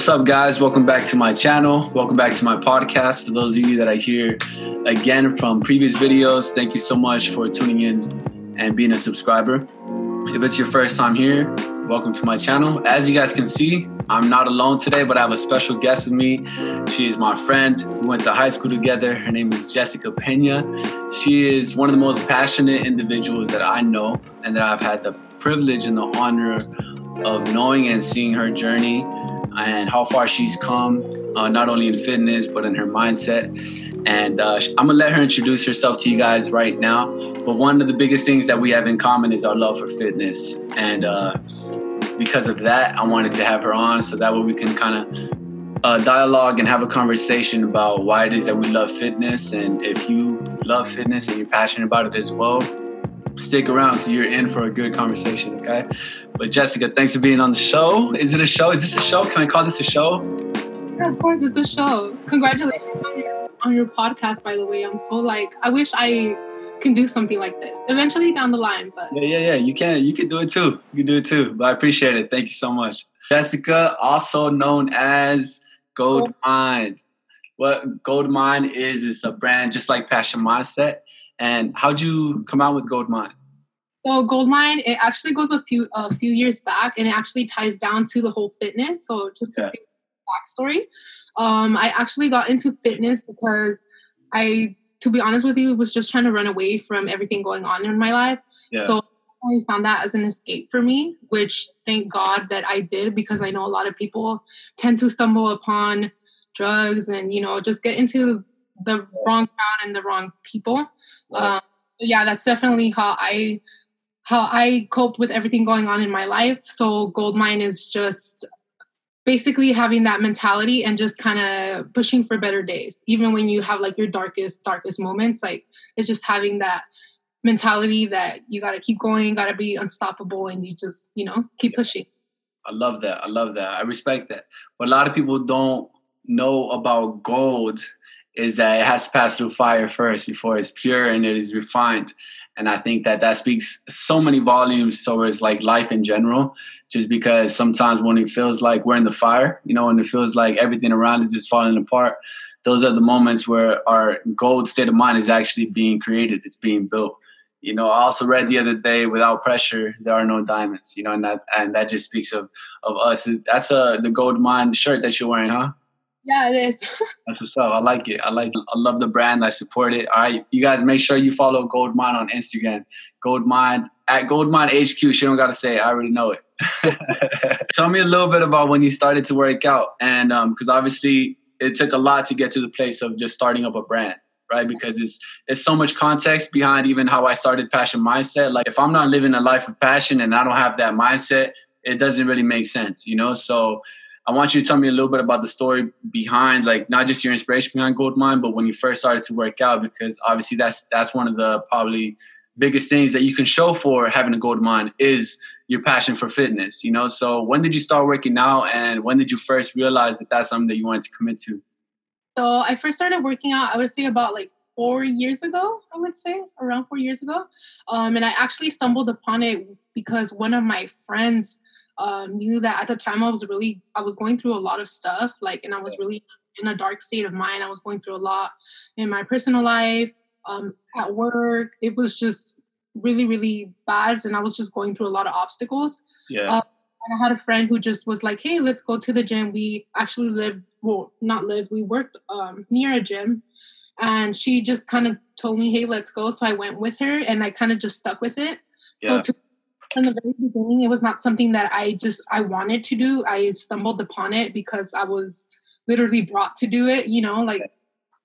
What's up, guys? Welcome back to my channel. Welcome back to my podcast. For those of you that I hear again from previous videos, thank you so much for tuning in and being a subscriber. If it's your first time here, welcome to my channel. As you guys can see, I'm not alone today, but I have a special guest with me. She is my friend. We went to high school together. Her name is Jessica Pena. She is one of the most passionate individuals that I know and that I've had the privilege and the honor of knowing and seeing her journey and how far she's come, uh, not only in fitness, but in her mindset. And uh, I'm gonna let her introduce herself to you guys right now. But one of the biggest things that we have in common is our love for fitness. And uh, because of that, I wanted to have her on so that way we can kind of uh, dialogue and have a conversation about why it is that we love fitness. And if you love fitness and you're passionate about it as well, stick around because you're in for a good conversation, okay? But Jessica, thanks for being on the show. Is it a show? Is this a show? Can I call this a show? Yeah, of course, it's a show. Congratulations on your on your podcast, by the way. I'm so like, I wish I can do something like this eventually down the line. But yeah, yeah, yeah, you can. You can do it too. You can do it too. But I appreciate it. Thank you so much, Jessica, also known as Gold Mind. What Gold Mind is is a brand just like Passion Mindset and how'd you come out with Goldmine? So Goldmine, it actually goes a few a few years back, and it actually ties down to the whole fitness. So just to yeah. give backstory, um, I actually got into fitness because I, to be honest with you, was just trying to run away from everything going on in my life. Yeah. So I found that as an escape for me, which thank God that I did because I know a lot of people tend to stumble upon drugs and you know just get into the wrong crowd and the wrong people. Um, yeah, that's definitely how I how I coped with everything going on in my life. So gold mine is just basically having that mentality and just kind of pushing for better days. Even when you have like your darkest darkest moments like it's just having that mentality that you got to keep going got to be unstoppable and you just you know keep pushing. I love that i love that i respect that. But a lot of people don't know about gold is that it has to pass through fire first before it's pure and it is refined. And I think that that speaks so many volumes towards like life in general, just because sometimes when it feels like we're in the fire, you know, and it feels like everything around is just falling apart, those are the moments where our gold state of mind is actually being created, it's being built. You know, I also read the other day, without pressure, there are no diamonds. You know, and that and that just speaks of of us. That's a the gold mine shirt that you're wearing, huh? Yeah, it is. That's what's up. I like it. I like it. I love the brand. I support it. All right. You guys make sure you follow Gold Mind on Instagram. Gold Mind at Gold Mind HQ. She don't gotta say it. I already know it. Tell me a little bit about when you started to work out. And because um, obviously it took a lot to get to the place of just starting up a brand right? Because it's it's so much context behind even how I started passion mindset. Like if I'm not living a life of passion and I don't have that mindset, it doesn't really make sense, you know. So I want you to tell me a little bit about the story behind, like not just your inspiration behind Gold Mind, but when you first started to work out, because obviously that's that's one of the probably biggest things that you can show for having a gold mind is your passion for fitness. You know, so when did you start working out, and when did you first realize that that's something that you wanted to commit to? So I first started working out. I would say about like four years ago. I would say around four years ago, um, and I actually stumbled upon it because one of my friends um, knew that at the time I was really I was going through a lot of stuff like and I was really in a dark state of mind. I was going through a lot in my personal life, um, at work. It was just really really bad, and I was just going through a lot of obstacles. Yeah. Uh, and I had a friend who just was like, "Hey, let's go to the gym." We actually lived, well, not lived. We worked um, near a gym, and she just kind of told me, "Hey, let's go." So I went with her, and I kind of just stuck with it. Yeah. So to from the very beginning it was not something that i just i wanted to do. I stumbled upon it because i was literally brought to do it you know like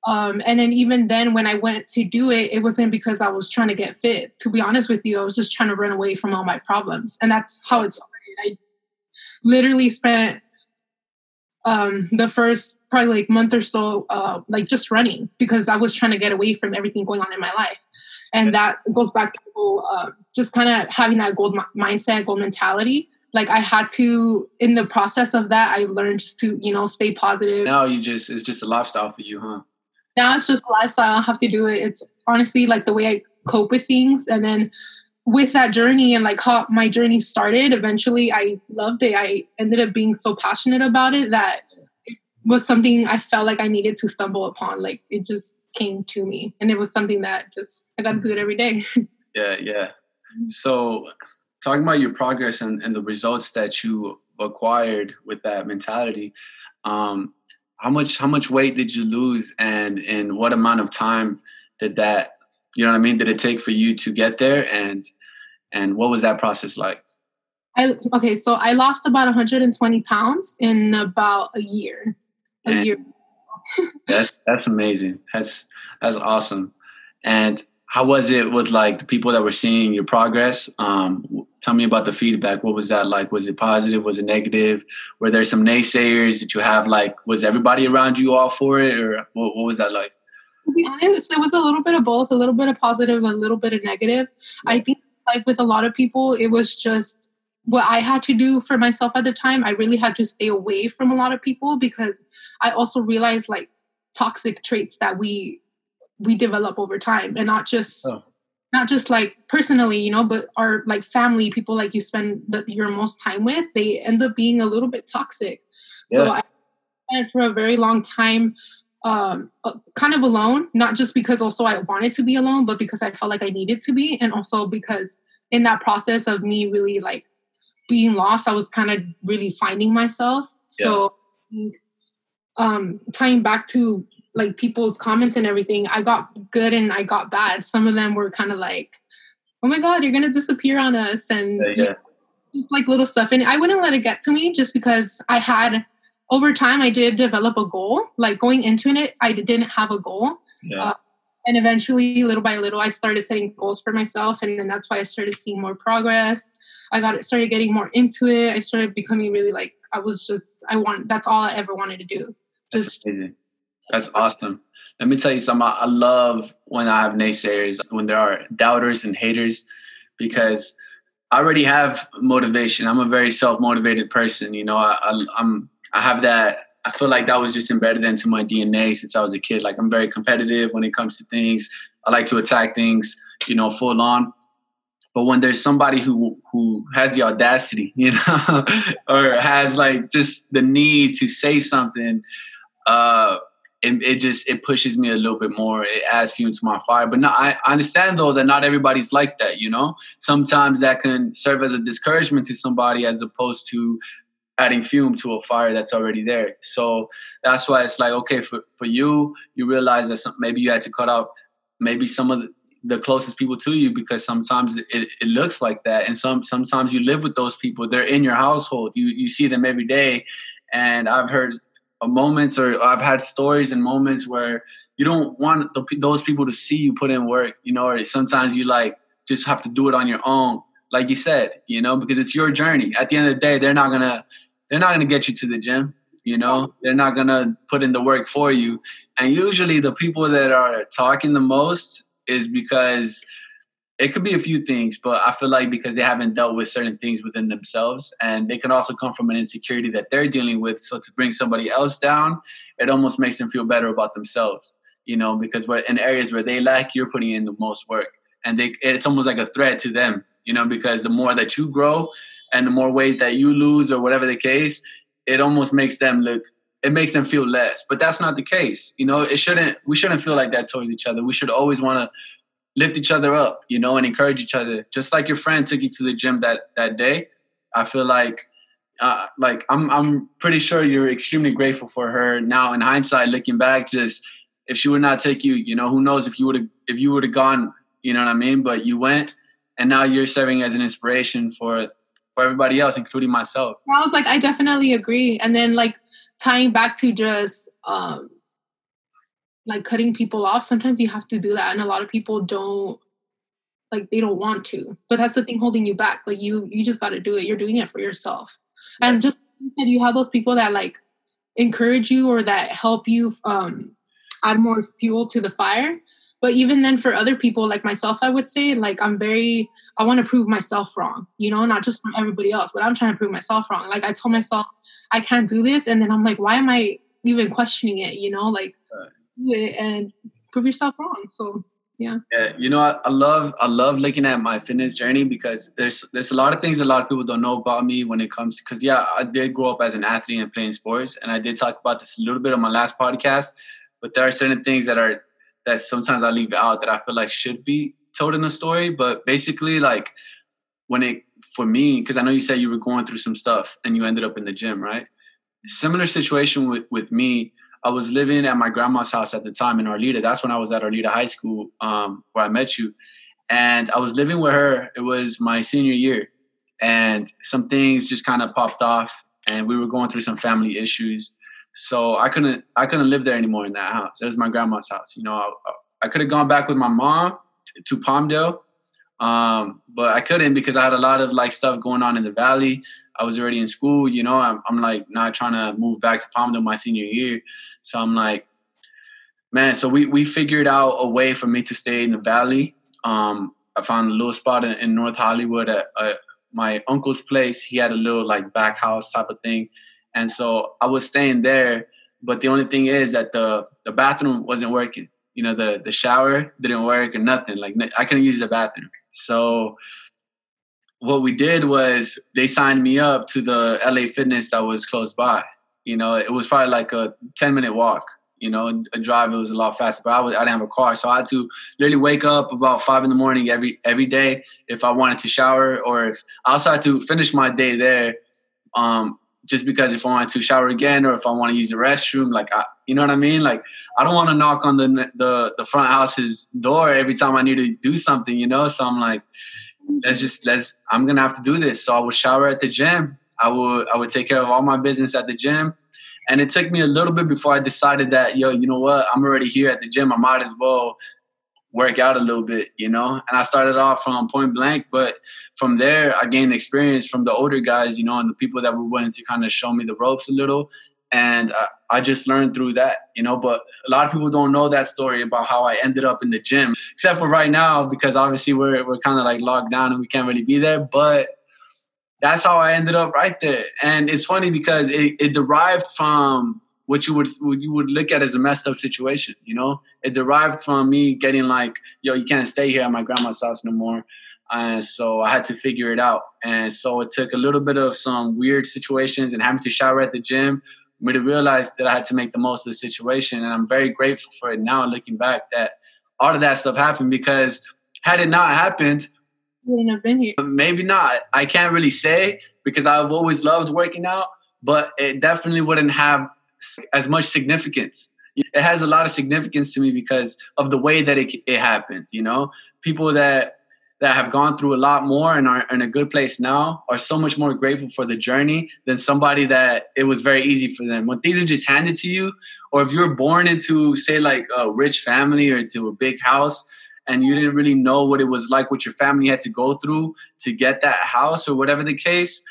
um, and then even then when i went to do it it wasn't because i was trying to get fit. To be honest with you i was just trying to run away from all my problems and that's how it started. I literally spent um, the first probably like month or so uh, like just running because i was trying to get away from everything going on in my life. And that goes back to uh, just kind of having that gold mindset gold mentality like i had to in the process of that i learned just to you know stay positive now you just it's just a lifestyle for you huh now it's just a lifestyle i have to do it it's honestly like the way i cope with things and then with that journey and like how my journey started, eventually I loved it. I ended up being so passionate about it that it was something I felt like I needed to stumble upon. Like it just came to me. And it was something that just I got to do it every day. yeah, yeah. So talking about your progress and, and the results that you acquired with that mentality, um, how much how much weight did you lose and in what amount of time did that you know what I mean? Did it take for you to get there, and and what was that process like? I okay, so I lost about 120 pounds in about a year. A and year. that's that's amazing. That's that's awesome. And how was it with like the people that were seeing your progress? Um, tell me about the feedback. What was that like? Was it positive? Was it negative? Were there some naysayers that you have? Like, was everybody around you all for it, or what, what was that like? to be honest, it was a little bit of both, a little bit of positive, a little bit of negative. I think, like with a lot of people, it was just what I had to do for myself at the time. I really had to stay away from a lot of people because I also realized like toxic traits that we we develop over time, and not just. Oh. Not just like personally, you know, but our like family, people like you spend the, your most time with, they end up being a little bit toxic. Yeah. So I went for a very long time um, uh, kind of alone, not just because also I wanted to be alone, but because I felt like I needed to be. And also because in that process of me really like being lost, I was kind of really finding myself. Yeah. So, um, tying back to like people's comments and everything, I got good and I got bad. Some of them were kind of like, oh my God, you're going to disappear on us. And yeah, yeah. just like little stuff. And I wouldn't let it get to me just because I had over time i did develop a goal like going into it i didn't have a goal yeah. uh, and eventually little by little i started setting goals for myself and then that's why i started seeing more progress i got started getting more into it i started becoming really like i was just i want that's all i ever wanted to do just that's, awesome let me tell you something i love when i have naysayers when there are doubters and haters because I already have motivation. I'm a very self-motivated person. You know, I, I, I'm I have that. I feel like that was just embedded into my DNA since I was a kid. Like I'm very competitive when it comes to things. I like to attack things, you know, full on. But when there's somebody who who has the audacity, you know, or has like just the need to say something, uh, it, it, just it pushes me a little bit more. It adds fuel to my fire. But no, I, I understand though that not everybody's like that. You know, sometimes that can serve as a discouragement to somebody as opposed to adding fume to a fire that's already there. So that's why it's like, okay, for, for you, you realize that some, maybe you had to cut out maybe some of the, the closest people to you because sometimes it, it looks like that. And some sometimes you live with those people. They're in your household. You you see them every day. And I've heard moments or I've had stories and moments where you don't want the, those people to see you put in work, you know, or sometimes you like just have to do it on your own like you said, you know, because it's your journey. At the end of the day, they're not gonna they're not to get you to the gym you know they're not to put in the work for you and usually the people that are talking the most is because it could be a few things but i feel like because they haven't dealt with certain things within themselves and they can also come from an insecurity that they're dealing with so to bring somebody else down it almost makes them feel better about themselves you know because we're in areas where they lack you're putting in the most work and they it's almost like a threat to them you know because the more that you grow and the more weight that you lose or whatever the case, it almost makes them look it makes them feel less. But that's not the case. You know, it shouldn't we shouldn't feel like that towards each other. We should always want to lift each other up, you know, and encourage each other. Just like your friend took you to the gym that that day. I feel like uh, like I'm I'm pretty sure you're extremely grateful for her now in hindsight looking back just if she would not take you, you know, who knows if you would have if you would have gone, you know what I mean? But you went and now you're serving as an inspiration for for everybody else, including myself. I was like, I definitely agree. And then like tying back to just um like cutting people off, sometimes you have to do that. And a lot of people don't like they don't want to. But that's the thing holding you back. Like you you just gotta do it. You're doing it for yourself. And just you said you have those people that like encourage you or that help you um add more fuel to the fire. But even then for other people like myself, I would say like I'm very I want to prove myself wrong, you know, not just from everybody else, but I'm trying to prove myself wrong. Like I told myself I can't do this, and then I'm like, why am I even questioning it? You know, like. Do it and prove yourself wrong. So yeah. Yeah, you know, I, I love I love looking at my fitness journey because there's there's a lot of things a lot of people don't know about me when it comes because yeah, I did grow up as an athlete and playing sports, and I did talk about this a little bit on my last podcast. But there are certain things that are that sometimes I leave out that I feel like should be told in a story. But basically, like when it for me, because I know you said you were going through some stuff and you ended up in the gym, right? Similar situation with with me I was living at my grandma's house at the time in Arleta. That's when I was at Arleta High School, um, where I met you. And I was living with her. It was my senior year, and some things just kind of popped off, and we were going through some family issues. So I couldn't, I couldn't live there anymore in that house. It was my grandma's house. You know, I, I could have gone back with my mom to Palmdale, um, but I couldn't because I had a lot of like stuff going on in the valley. I was already in school, you know. I'm, I'm like not trying to move back to Palmdale my senior year, so I'm like, man. So we we figured out a way for me to stay in the valley. Um, I found a little spot in, in North Hollywood at, at my uncle's place. He had a little like back house type of thing, and so I was staying there. But the only thing is that the the bathroom wasn't working. You know, the the shower didn't work or nothing. Like I couldn't use the bathroom. So what we did was they signed me up to the LA Fitness that was close by. You know, it was probably like a 10 minute walk. You know, a drive it was a lot faster, but I, was, I didn't have a car, so I had to literally wake up about five in the morning every every day if I wanted to shower, or if I also had to finish my day there. Um, just because if I want to shower again, or if I want to use the restroom, like I, you know what I mean? Like I don't want to knock on the the the front house's door every time I need to do something, you know. So I'm like, let's just let's i'm gonna have to do this. So i would shower at the gym. I would i would take care of all my business at the gym. And it took me a little bit before i decided that yo you know what? I'm already here at the gym. I might as well work out a little bit you know? And i started off from point blank but from there i gained experience from the older guys you know and the people that were willing to kind of show me the ropes a little. And I, I, just learned through that you know? But a lot of people don't know that story about how i ended up in the gym except for right now because obviously we're, we're kind of like locked down and we can't really be there but that's how i ended up right there. And it's funny because it, it derived from what you would what you would look at as a messed up situation you know it derived from me getting like yo you can't stay here at my grandma's house no more and so I had to figure it out. And so it took a little bit of some weird situations and having to shower at the gym for me to realize that I had to make the most of the situation. And I'm very grateful for it now, looking back, that all of that stuff happened because had it not happened, wouldn't have been here. Maybe not. I can't really say because I've always loved working out, but it definitely wouldn't have as much significance. It has a lot of significance to me because of the way that it, it happened. You know, people that that have gone through a lot more and are in a good place now are so much more grateful for the journey than somebody that it was very easy for them. When things are just handed to you, or if you're born into, say, like a rich family or into a big house, and you didn't really know what it was like, what your family had to go through to get that house, or whatever the case,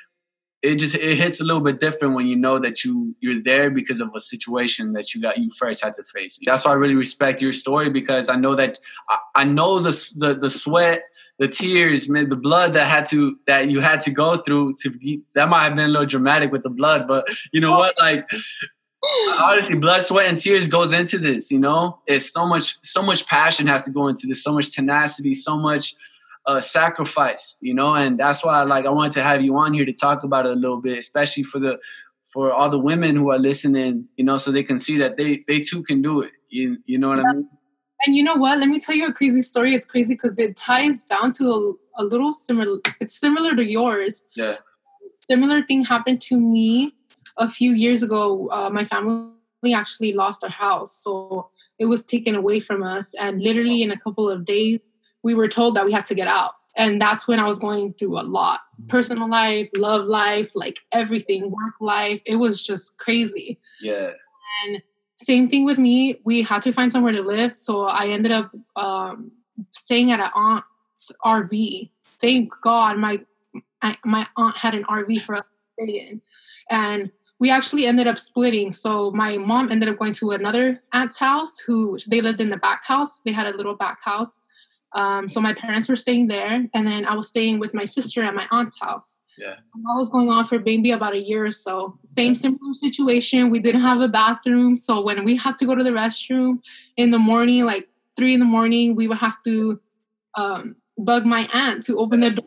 it just it hits a little bit different when you know that you you're there because of a situation that you got you first had to face. That's why I really respect your story because I know that I, I know the the the sweat the tears, man, the blood that had to that you had to go through to be, that might have been a little dramatic with the blood, but you know what? Like honestly, blood, sweat, and tears goes into this. You know, it's so much, so much passion has to go into this, so much tenacity, so much uh, sacrifice. You know, and that's why, like, I wanted to have you on here to talk about it a little bit, especially for the for all the women who are listening. You know, so they can see that they they too can do it. You you know what yeah. I mean? And you know what? Let me tell you a crazy story. It's crazy because it ties down to a, a little similar. It's similar to yours. Yeah. Similar thing happened to me a few years ago. Uh, my family actually lost our house, so it was taken away from us. And literally in a couple of days, we were told that we had to get out. And that's when I was going through a lot personal life, love life, like everything, work life. It was just crazy. Yeah. And same thing with me. We had to find somewhere to live, so I ended up um, staying at an aunt's RV. Thank God, my I, my aunt had an RV for us to stay in, and we actually ended up splitting. So my mom ended up going to another aunt's house. Who they lived in the back house. They had a little back house. Um, so my parents were staying there, and then I was staying with my sister at my aunt's house. Yeah. And that was going on for maybe about a year or so. Same similar situation. We didn't have a bathroom. So when we had to go to the restroom in the morning, like three in the morning, we would have to um, bug my aunt to open the door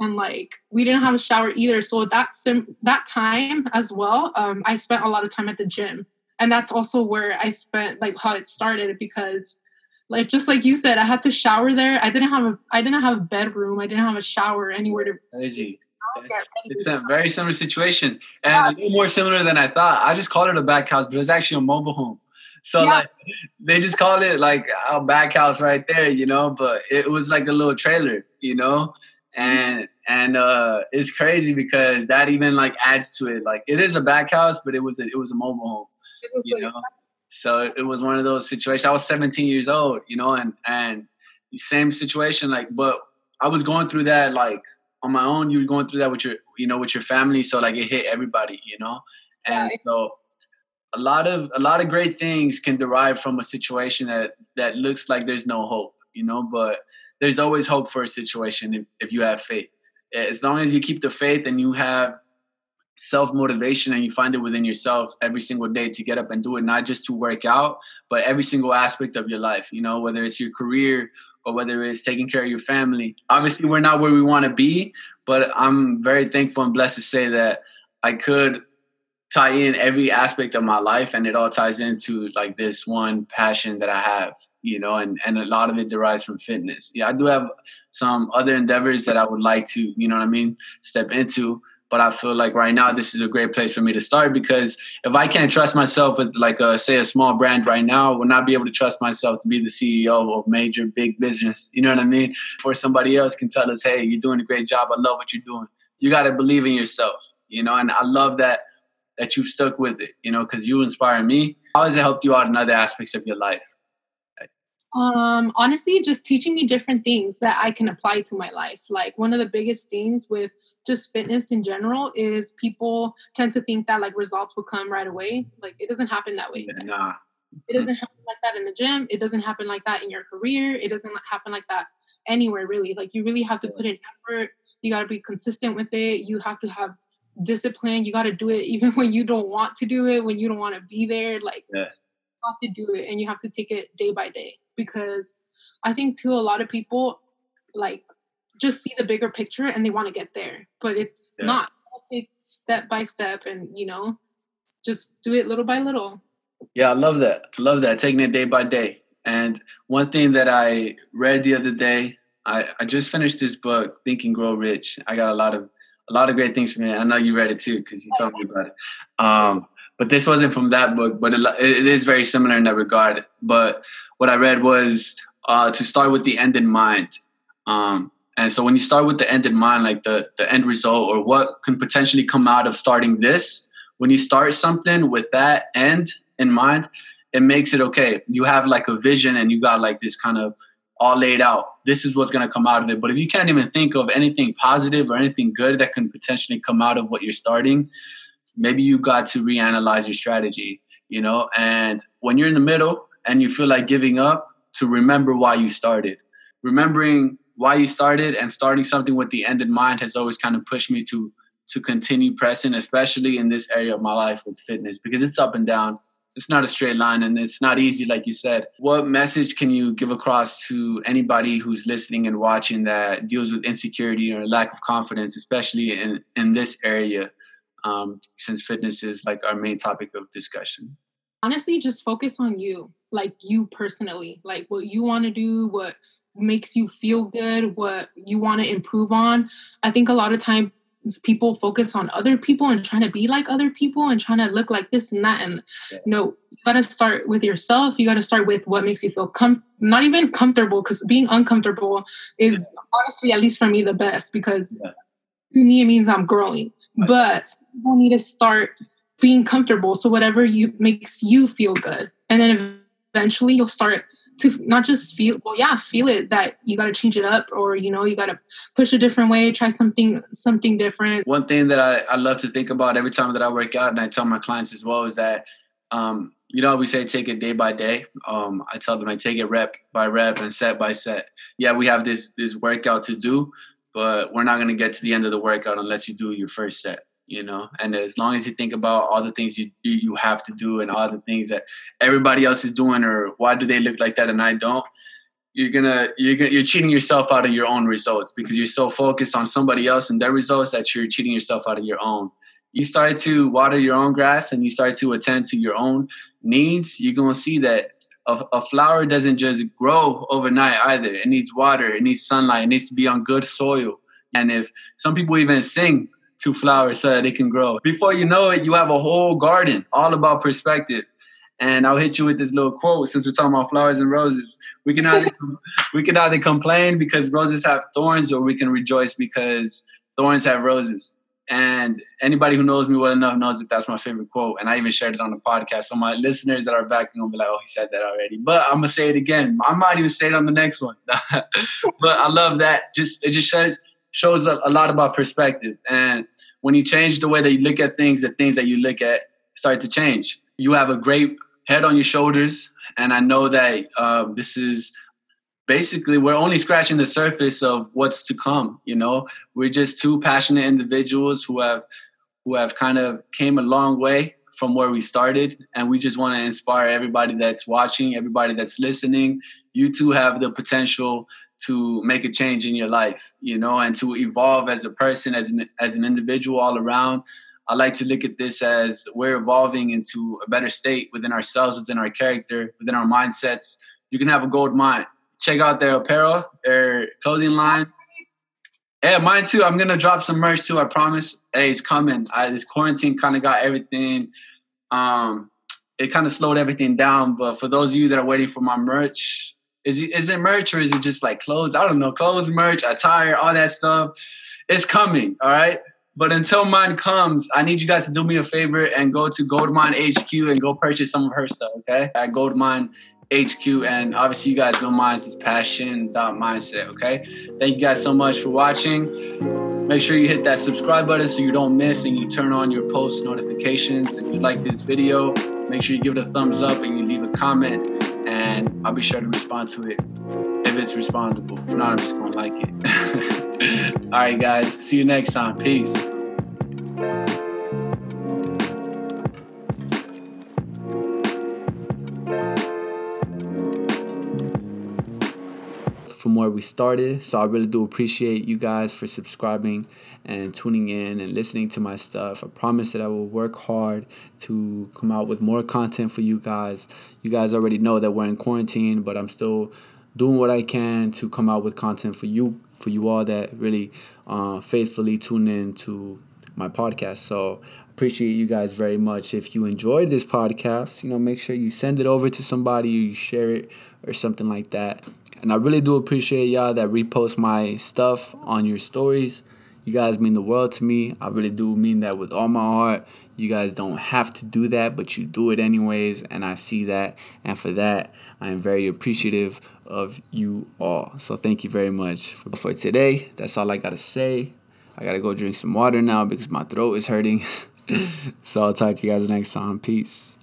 and like we didn't have a shower either so that sim- that time as well um, i spent a lot of time at the gym and that's also where i spent like how it started because like just like you said i had to shower there i didn't have a i didn't have a bedroom i didn't have a shower anywhere to Crazy. It's a very similar situation and yeah. a little more similar than I thought. I just called it a back house, but it was actually a mobile home. So yeah. like they just called it like a back house right there, you know, but it was like a little trailer, you know? And and uh it's crazy because that even like adds to it. Like it is a back house, but it was a, it was a mobile home. You know? So it was one of those situations. I was 17 years old, you know, and and same situation, like, but I was going through that like on my own. You were going through that with your, you know, with your family. So like it hit everybody, you know, and right. so a lot of a lot of great things can derive from a situation that that looks like there's no hope, you know, but there's always hope for a situation if, if you have faith. As long as you keep the faith and you have self motivation and you find it within yourself every single day to get up and do it, not just to work out, but every single aspect of your life, you know, whether it's your career or whether it's taking care of your family. Obviously, we're not where we want to be, but I'm very thankful and blessed to say that I could tie in every aspect of my life and it all ties into like this one passion that I have, you know, and, and a lot of it derives from fitness. Yeah, I do have some other endeavors that I would like to, you know what I mean, step into but I feel like right now this is a great place for me to start because if I can't trust myself with like a say a small brand right now, I will not be able to trust myself to be the CEO of major big business. You know what I mean? Or somebody else can tell us, hey, you're doing a great job. I love what you're doing. You got to believe in yourself. You know, and I love that that you've stuck with it. You know, because you inspire me. How has it helped you out in other aspects of your life? Um, honestly, just teaching me different things that I can apply to my life. Like one of the biggest things with just fitness in general is people tend to think that like results will come right away. Like it doesn't happen that way. Nah. It doesn't happen like that in the gym. It doesn't happen like that in your career. It doesn't happen like that anywhere really. Like you really have to put in effort. You got to be consistent with it. You have to have discipline. You got to do it even when you don't want to do it, when you don't want to be there. Like yeah. you have to do it and you have to take it day by day because I think too a lot of people like just see the bigger picture and they want to get there, but it's yeah. not. take step by step and you know, just do it little by little. Yeah, I love that. Love that. Taking it day by day. And one thing that I read the other day, I, I just finished this book, Think and Grow Rich. I got a lot of a lot of great things from it. I know you read it too because you told me about it. Um, but this wasn't from that book, but it, it is very similar in that regard. But what I read was uh, to start with the end in mind. Um, and so when you start with the end in mind, like the, the end result or what can potentially come out of starting this, when you start something with that end in mind, it makes it okay. You have like a vision and you got like this kind of all laid out. This is what's going to come out of it. But if you can't even think of anything positive or anything good that can potentially come out of what you're starting, maybe you got to reanalyze your strategy, you know? And when you're in the middle and you feel like giving up, to remember why you started. Remembering why you started and starting something with the end in mind has always kind of pushed me to to continue pressing, especially in this area of my life with fitness, because it's up and down. It's not a straight line and it's not easy, like you said. What message can you give across to anybody who's listening and watching that deals with insecurity or lack of confidence, especially in, in this area, um, since fitness is like our main topic of discussion? Honestly, just focus on you, like you personally, like what you want to do, what makes you feel good, what you want to improve on. I think a lot of times people focus on other people and trying to be like other people and trying to look like this and that. And yeah. you know, you got to start with yourself. You got to start with what makes you feel com- not even comfortable because being uncomfortable is yeah. honestly, at least for me, the best because yeah. to me it means I'm growing. But people need to start being comfortable. So whatever you makes you feel good, and then eventually you'll start to not just feel well yeah feel it that you got to change it up or you know you got to push a different way try something something different. One thing that I, I love to think about every time that i work out and i tell my clients as well is that um, you know we say take it day by day? Um, i tell them i take it rep by rep and set by set. Yeah we have this this workout to do but we're not going to get to the end of the workout unless you do your first set you know. And as long as you think about all the things you you have to do and all the things that everybody else is doing, or why do they look like that and I don't, you're gonna you're gonna, you're cheating yourself out of your own results because you're so focused on somebody else and their results that you're cheating yourself out of your own. You start to water your own grass and you start to attend to your own needs. You're gonna see that a, a flower doesn't just grow overnight either. It needs water. It needs sunlight. It needs to be on good soil. And if some people even sing to flowers so that they can grow, before you know it, you have a whole garden all about perspective. And I'll hit you with this little quote since we're talking about flowers and roses. We can either we can either complain because roses have thorns, or we can rejoice because thorns have roses. And anybody who knows me well enough knows that that's my favorite quote. And I even shared it on the podcast. So my listeners that are back gonna be like, "Oh, he said that already." But I'm gonna say it again. I might even say it on the next one. but I love that. Just it just shows shows a, a lot about perspective. And when you change the way that you look at things, the things that you look at start to change. You have a great head on your shoulders, and I know that uh, this is basically we're only scratching the surface of what's to come you know we're just two passionate individuals who have who have kind of came a long way from where we started and we just want to inspire everybody that's watching everybody that's listening you too have the potential to make a change in your life you know and to evolve as a person as an as an individual all around i like to look at this as we're evolving into a better state within ourselves within our character within our mindsets you can have a gold mind check out their apparel, their clothing line. Yeah, mine too. I'm gonna drop some merch too. I promise. Hey, it's coming. I, this quarantine kind of got everything. Um, it kind of slowed everything down. But for those of you that are waiting for my merch, is it, is it merch or is it just like clothes? I don't know. Clothes, merch, attire, all that stuff. It's coming. All right. But until mine comes, I need you guys to do me a favor and go to Goldmine HQ and go purchase some of her stuff. Okay, at Goldmine HQ. And obviously, you guys know mine is passion mindset. Okay. Thank you guys so much for watching. Make sure you hit that subscribe button so you don't miss and you turn on your post notifications. If you like this video, make sure you give it a thumbs up and you leave a comment, and I'll be sure to respond to it if it's respondable. If not, I'm just gonna like it. All right, guys. See you next time. Peace. Where we started. So I really do appreciate you guys for subscribing and tuning in and listening to my stuff. I promise that I will work hard to come out with more content for you guys. You guys already know that we're in quarantine, but I'm still doing what I can to come out with content for you for you all that really uh, faithfully tune in to my podcast. So appreciate you guys very much. If you enjoyed this podcast, you know, make sure you send it over to somebody, you share it or something like that. And I really do appreciate y'all that repost my stuff on your stories. You guys mean the world to me. I really do mean that with all my heart. You guys don't have to do that, but you do it anyways, and I see that. And for that, I am very appreciative of you all. So thank you very much for, for today. That's all I got to say. I got to go drink some water now because my throat is hurting. so I'll talk to you guys next time. Peace.